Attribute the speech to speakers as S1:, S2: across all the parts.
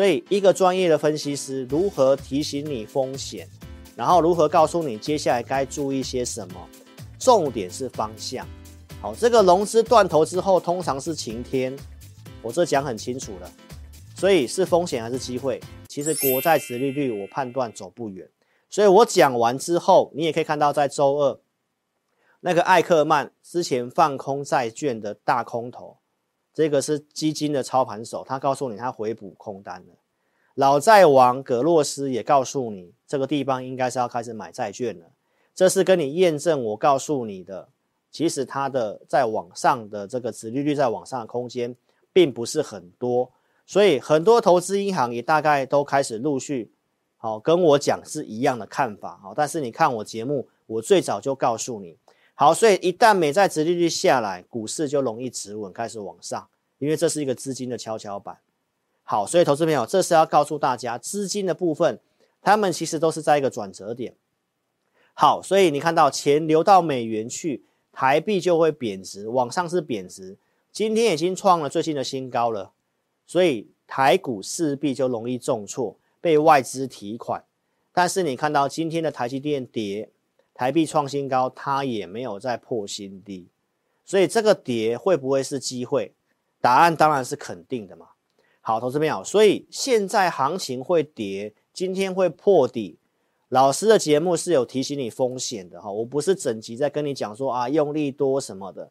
S1: 所以一个专业的分析师如何提醒你风险，然后如何告诉你接下来该注意些什么，重点是方向。好，这个融资断头之后通常是晴天，我这讲很清楚了。所以是风险还是机会？其实国债殖利率我判断走不远。所以我讲完之后，你也可以看到在周二那个艾克曼之前放空债券的大空头。这个是基金的操盘手，他告诉你他回补空单了。老债王葛洛斯也告诉你，这个地方应该是要开始买债券了。这是跟你验证我告诉你的，其实它的在网上的这个殖利率在网上的空间并不是很多，所以很多投资银行也大概都开始陆续好跟我讲是一样的看法。好，但是你看我节目，我最早就告诉你。好，所以一旦美债殖利率下来，股市就容易止稳，开始往上，因为这是一个资金的跷跷板。好，所以投资朋友，这是要告诉大家，资金的部分，他们其实都是在一个转折点。好，所以你看到钱流到美元去，台币就会贬值，往上是贬值，今天已经创了最近的新高了，所以台股势必就容易重挫，被外资提款。但是你看到今天的台积电跌。台币创新高，它也没有再破新低，所以这个跌会不会是机会？答案当然是肯定的嘛。好，投资朋友，所以现在行情会跌，今天会破底。老师的节目是有提醒你风险的哈，我不是整集在跟你讲说啊用力多什么的，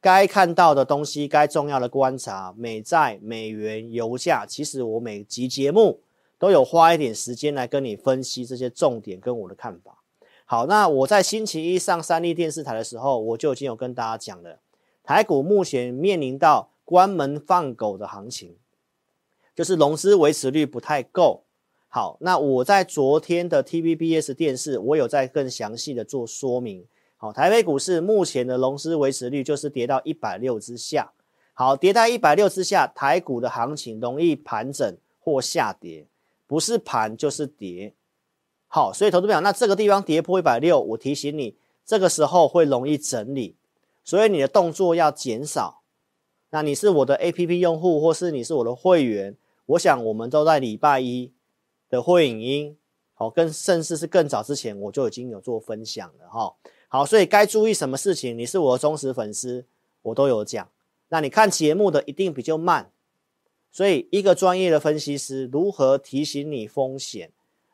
S1: 该看到的东西，该重要的观察，美债、美元、油价，其实我每集节目都有花一点时间来跟你分析这些重点跟我的看法。好，那我在星期一上三立电视台的时候，我就已经有跟大家讲了，台股目前面临到关门放狗的行情，就是融资维持率不太够。好，那我在昨天的 TVBS 电视，我有在更详细的做说明。好，台北股市目前的融资维持率就是跌到一百六之下。好，跌到一百六之下，台股的行情容易盘整或下跌，不是盘就是跌。好，所以投资朋友，那这个地方跌破一百六，我提醒你，这个时候会容易整理，所以你的动作要减少。那你是我的 APP 用户，或是你是我的会员，我想我们都在礼拜一的会影音，好，跟甚至是更早之前我就已经有做分享了哈。好，所以该注意什么事情，你是我的忠实粉丝，我都有讲。那你看节目的一定比较慢，所以一个专业的分析师如何提醒你风险？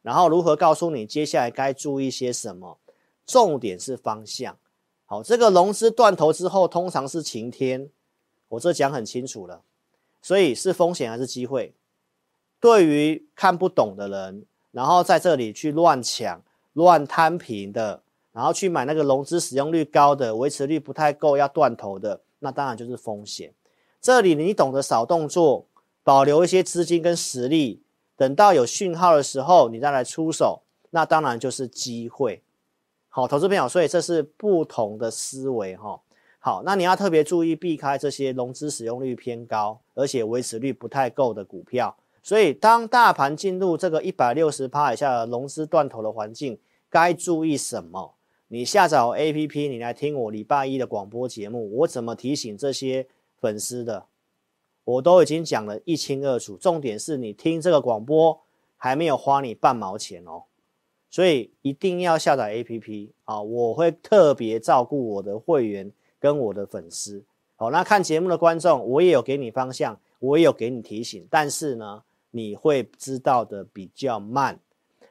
S1: 然后如何告诉你接下来该注意些什么？重点是方向。好，这个融资断头之后通常是晴天，我这讲很清楚了。所以是风险还是机会？对于看不懂的人，然后在这里去乱抢、乱摊平的，然后去买那个融资使用率高的、维持率不太够要断头的，那当然就是风险。这里你懂得少动作，保留一些资金跟实力。等到有讯号的时候，你再来出手，那当然就是机会。好，投资朋友，所以这是不同的思维哈。好，那你要特别注意避开这些融资使用率偏高，而且维持率不太够的股票。所以，当大盘进入这个一百六十趴以下的融资断头的环境，该注意什么？你下载 APP，你来听我礼拜一的广播节目，我怎么提醒这些粉丝的？我都已经讲了一清二楚，重点是你听这个广播还没有花你半毛钱哦，所以一定要下载 APP 啊！我会特别照顾我的会员跟我的粉丝。好，那看节目的观众，我也有给你方向，我也有给你提醒，但是呢，你会知道的比较慢。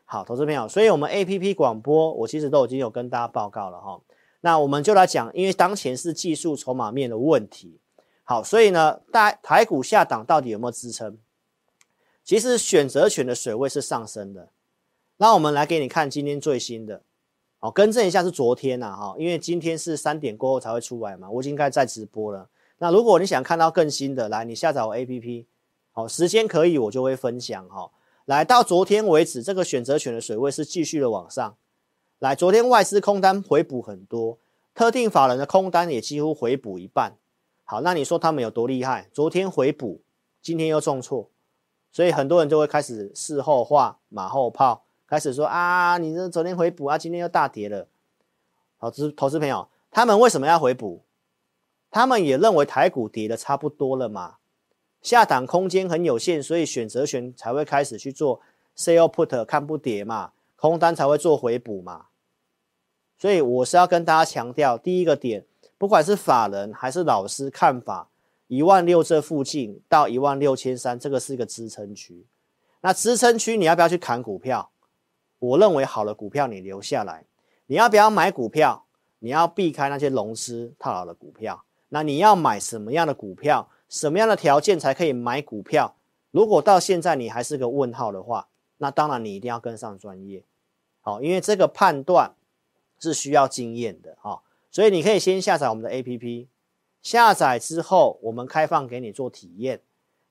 S1: 好，投资朋友，所以我们 APP 广播，我其实都已经有跟大家报告了哈。那我们就来讲，因为当前是技术筹码面的问题。好，所以呢，大台股下档到底有没有支撑？其实选择权的水位是上升的。那我们来给你看今天最新的，好，更正一下是昨天呐，哈，因为今天是三点过后才会出来嘛，我已经该在直播了。那如果你想看到更新的，来，你下载我 APP，好，时间可以我就会分享哈。来到昨天为止，这个选择权的水位是继续的往上。来，昨天外资空单回补很多，特定法人的空单也几乎回补一半。好，那你说他们有多厉害？昨天回补，今天又重挫，所以很多人就会开始事后话、马后炮，开始说啊，你这昨天回补啊，今天又大跌了。投资投资朋友，他们为什么要回补？他们也认为台股跌的差不多了嘛，下档空间很有限，所以选择权才会开始去做 sell put 看不跌嘛，空单才会做回补嘛。所以我是要跟大家强调，第一个点，不管是法人还是老师看法，一万六这附近到一万六千三，这个是一个支撑区。那支撑区你要不要去砍股票？我认为好的股票你留下来。你要不要买股票？你要避开那些融资套牢的股票。那你要买什么样的股票？什么样的条件才可以买股票？如果到现在你还是个问号的话，那当然你一定要跟上专业。好，因为这个判断是需要经验的哈。所以你可以先下载我们的 APP，下载之后我们开放给你做体验。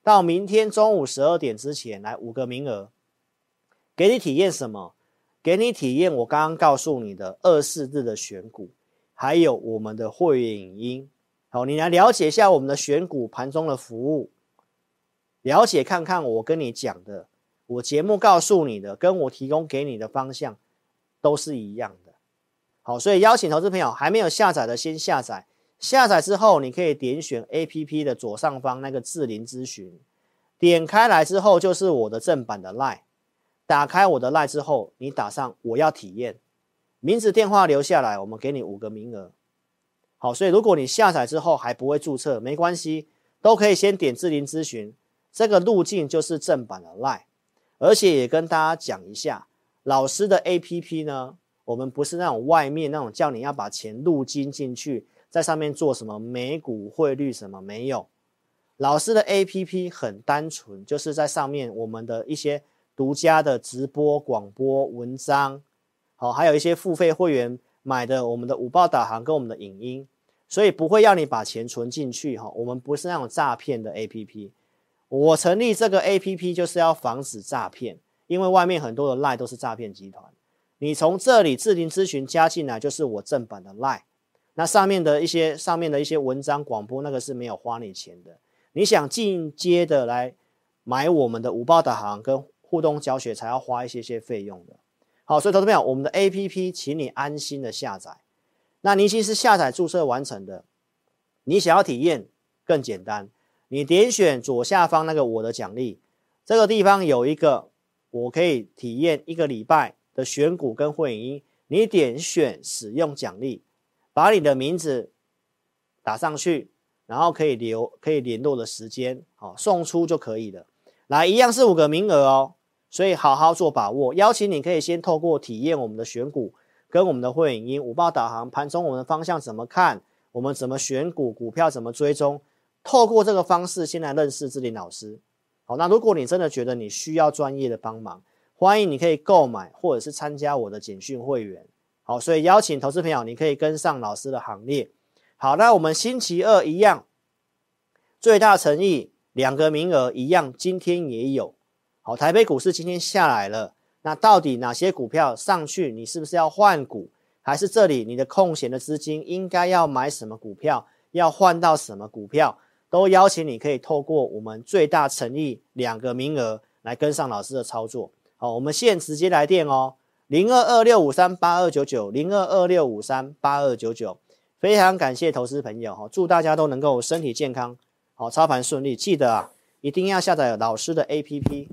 S1: 到明天中午十二点之前来五个名额，给你体验什么？给你体验我刚刚告诉你的二四日的选股，还有我们的会员影音。好，你来了解一下我们的选股盘中的服务，了解看看我跟你讲的，我节目告诉你的，跟我提供给你的方向都是一样的。好，所以邀请投资朋友还没有下载的先下载。下载之后，你可以点选 APP 的左上方那个智霖咨询，点开来之后就是我的正版的 LINE。打开我的 LINE 之后，你打上我要体验，名字电话留下来，我们给你五个名额。好，所以如果你下载之后还不会注册，没关系，都可以先点智霖咨询，这个路径就是正版的 LINE。而且也跟大家讲一下，老师的 APP 呢，我们不是那种外面那种叫你要把钱入金进去。在上面做什么美股汇率什么没有？老师的 APP 很单纯，就是在上面我们的一些独家的直播广播文章，好，还有一些付费会员买的我们的五报导航跟我们的影音，所以不会要你把钱存进去哈。我们不是那种诈骗的 APP。我成立这个 APP 就是要防止诈骗，因为外面很多的 LINE 都是诈骗集团。你从这里智霖咨询加进来，就是我正版的 LINE。那上面的一些上面的一些文章广播，那个是没有花你钱的。你想进阶的来买我们的五报导航跟互动教学，才要花一些些费用的。好，所以投资朋友，我们的 APP，请你安心的下载。那你其实下载注册完成的，你想要体验更简单，你点选左下方那个我的奖励，这个地方有一个我可以体验一个礼拜的选股跟会员，你点选使用奖励。把你的名字打上去，然后可以留可以联络的时间，好送出就可以了。来，一样是五个名额哦，所以好好做把握。邀请你可以先透过体验我们的选股，跟我们的会员音五报导航盘中我们的方向怎么看，我们怎么选股，股票怎么追踪，透过这个方式先来认识智霖老师。好，那如果你真的觉得你需要专业的帮忙，欢迎你可以购买或者是参加我的简讯会员。好，所以邀请投资朋友，你可以跟上老师的行列。好，那我们星期二一样，最大诚意两个名额一样，今天也有。好，台北股市今天下来了，那到底哪些股票上去？你是不是要换股？还是这里你的空闲的资金应该要买什么股票？要换到什么股票？都邀请你可以透过我们最大诚意两个名额来跟上老师的操作。好，我们现直接来电哦。零二二六五三八二九九，零二二六五三八二九九，非常感谢投资朋友哈，祝大家都能够身体健康，好操盘顺利。记得啊，一定要下载老师的 APP。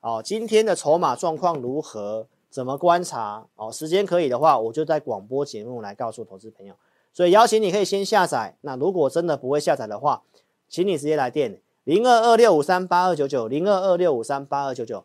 S1: 好，今天的筹码状况如何？怎么观察？哦，时间可以的话，我就在广播节目来告诉投资朋友。所以邀请你可以先下载。那如果真的不会下载的话，请你直接来电零二二六五三八二九九，零二二六五三八二九九。